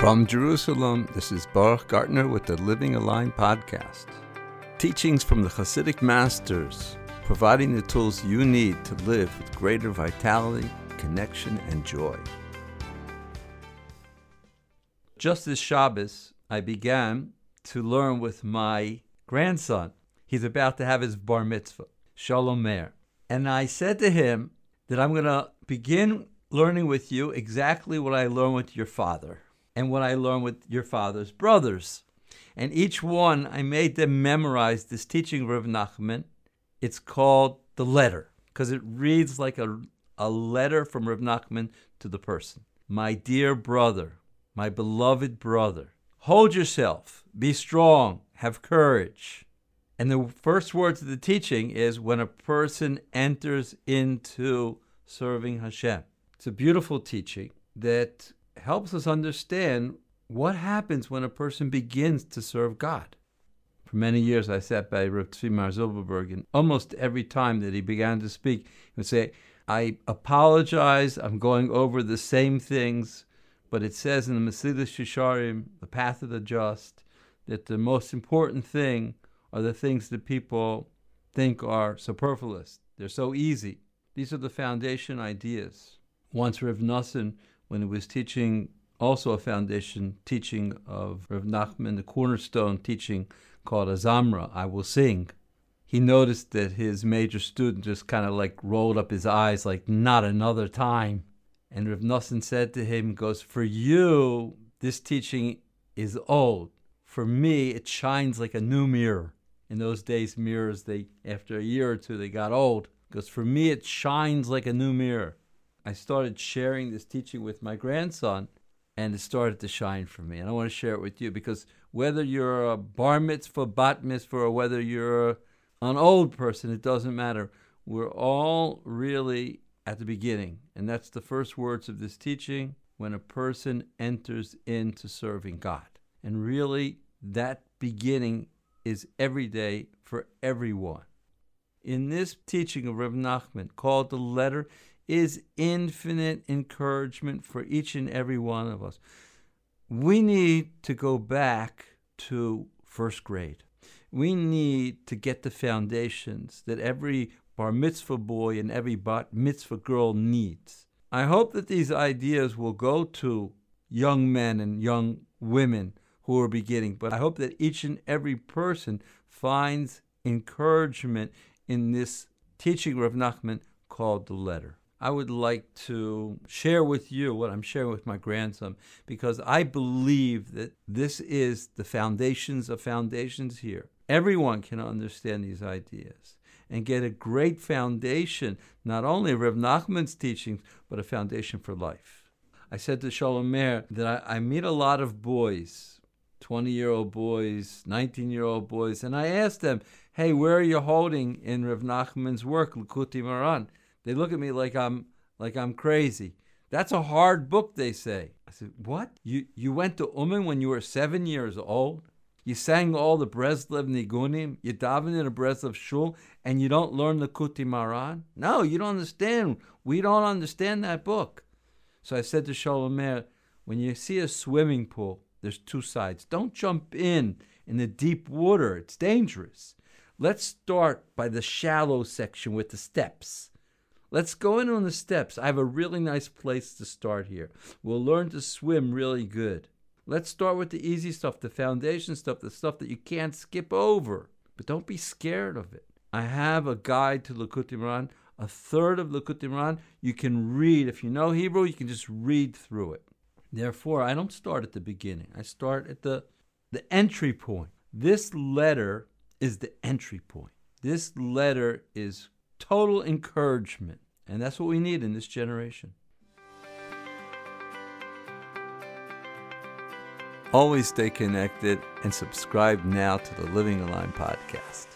From Jerusalem, this is Baruch Gartner with the Living Aligned podcast. Teachings from the Hasidic masters, providing the tools you need to live with greater vitality, connection, and joy. Just this Shabbos, I began to learn with my grandson. He's about to have his bar mitzvah, Shalom Meir. And I said to him that I'm going to begin learning with you exactly what I learned with your father and what I learned with your father's brothers. And each one, I made them memorize this teaching of Rav Nachman. It's called the letter because it reads like a, a letter from Rav Nachman to the person. My dear brother, my beloved brother, hold yourself, be strong, have courage. And the first words of the teaching is when a person enters into serving Hashem. It's a beautiful teaching that helps us understand what happens when a person begins to serve God. For many years, I sat by Rav Tzvi Meir Zilberberg, and almost every time that he began to speak, he would say, I apologize, I'm going over the same things, but it says in the Mesillas Yesharim, the path of the just, that the most important thing are the things that people think are superfluous. They're so easy. These are the foundation ideas. Once Rav Nosson, when he was teaching also a foundation teaching of Rav Nachman, the cornerstone teaching called Azamra, I Will Sing, he noticed that his major student just kind of like rolled up his eyes like, not another time. And Rav Nosson said to him, goes, for you, this teaching is old. For me, it shines like a new mirror. In those days, mirrors, they after a year or two, they got old. Because for me, it shines like a new mirror. I started sharing this teaching with my grandson, and it started to shine for me. And I want to share it with you because whether you're a bar mitzvah, bat mitzvah, or whether you're an old person, it doesn't matter. We're all really at the beginning. And that's the first words of this teaching when a person enters into serving God. And really, that beginning is every day for everyone. In this teaching of Reb Nachman, called the letter, is infinite encouragement for each and every one of us. We need to go back to first grade. We need to get the foundations that every bar mitzvah boy and every bat mitzvah girl needs. I hope that these ideas will go to young men and young women who are beginning, but I hope that each and every person finds encouragement in this teaching of Nachman called the letter. I would like to share with you what I'm sharing with my grandson because I believe that this is the foundations of foundations here. Everyone can understand these ideas and get a great foundation, not only of Reb Nachman's teachings, but a foundation for life. I said to Shalom Meir that I, I meet a lot of boys, 20 year old boys, 19 year old boys, and I ask them, hey, where are you holding in Reb Nachman's work, Likutei Moharan? They look at me like I'm like I'm crazy. That's a hard book, they say. I said, What? You you went to Uman when you were seven years old? You sang all the Breslev Nigunim, you davened in a Breslev shul, and you don't learn Likutei Moharan? No, you don't understand. We don't understand that book. So I said to Shalom Meir, when you see a swimming pool, there's two sides. Don't jump in in the deep water. It's dangerous. Let's start by the shallow section with the steps. Let's go in on the steps. I have a really nice place to start here. We'll learn to swim really good. Let's start with the easy stuff, the foundation stuff, the stuff that you can't skip over. But don't be scared of it. I have a guide to Likutei Moharan, a third of Likutei Moharan. You can read. If you know Hebrew, you can just read through it. Therefore, I don't start at the beginning. I start at the, the entry point. This letter is the entry point. This letter is total encouragement. And that's what we need in this generation. Always stay connected and subscribe now to the Living Aligned podcast.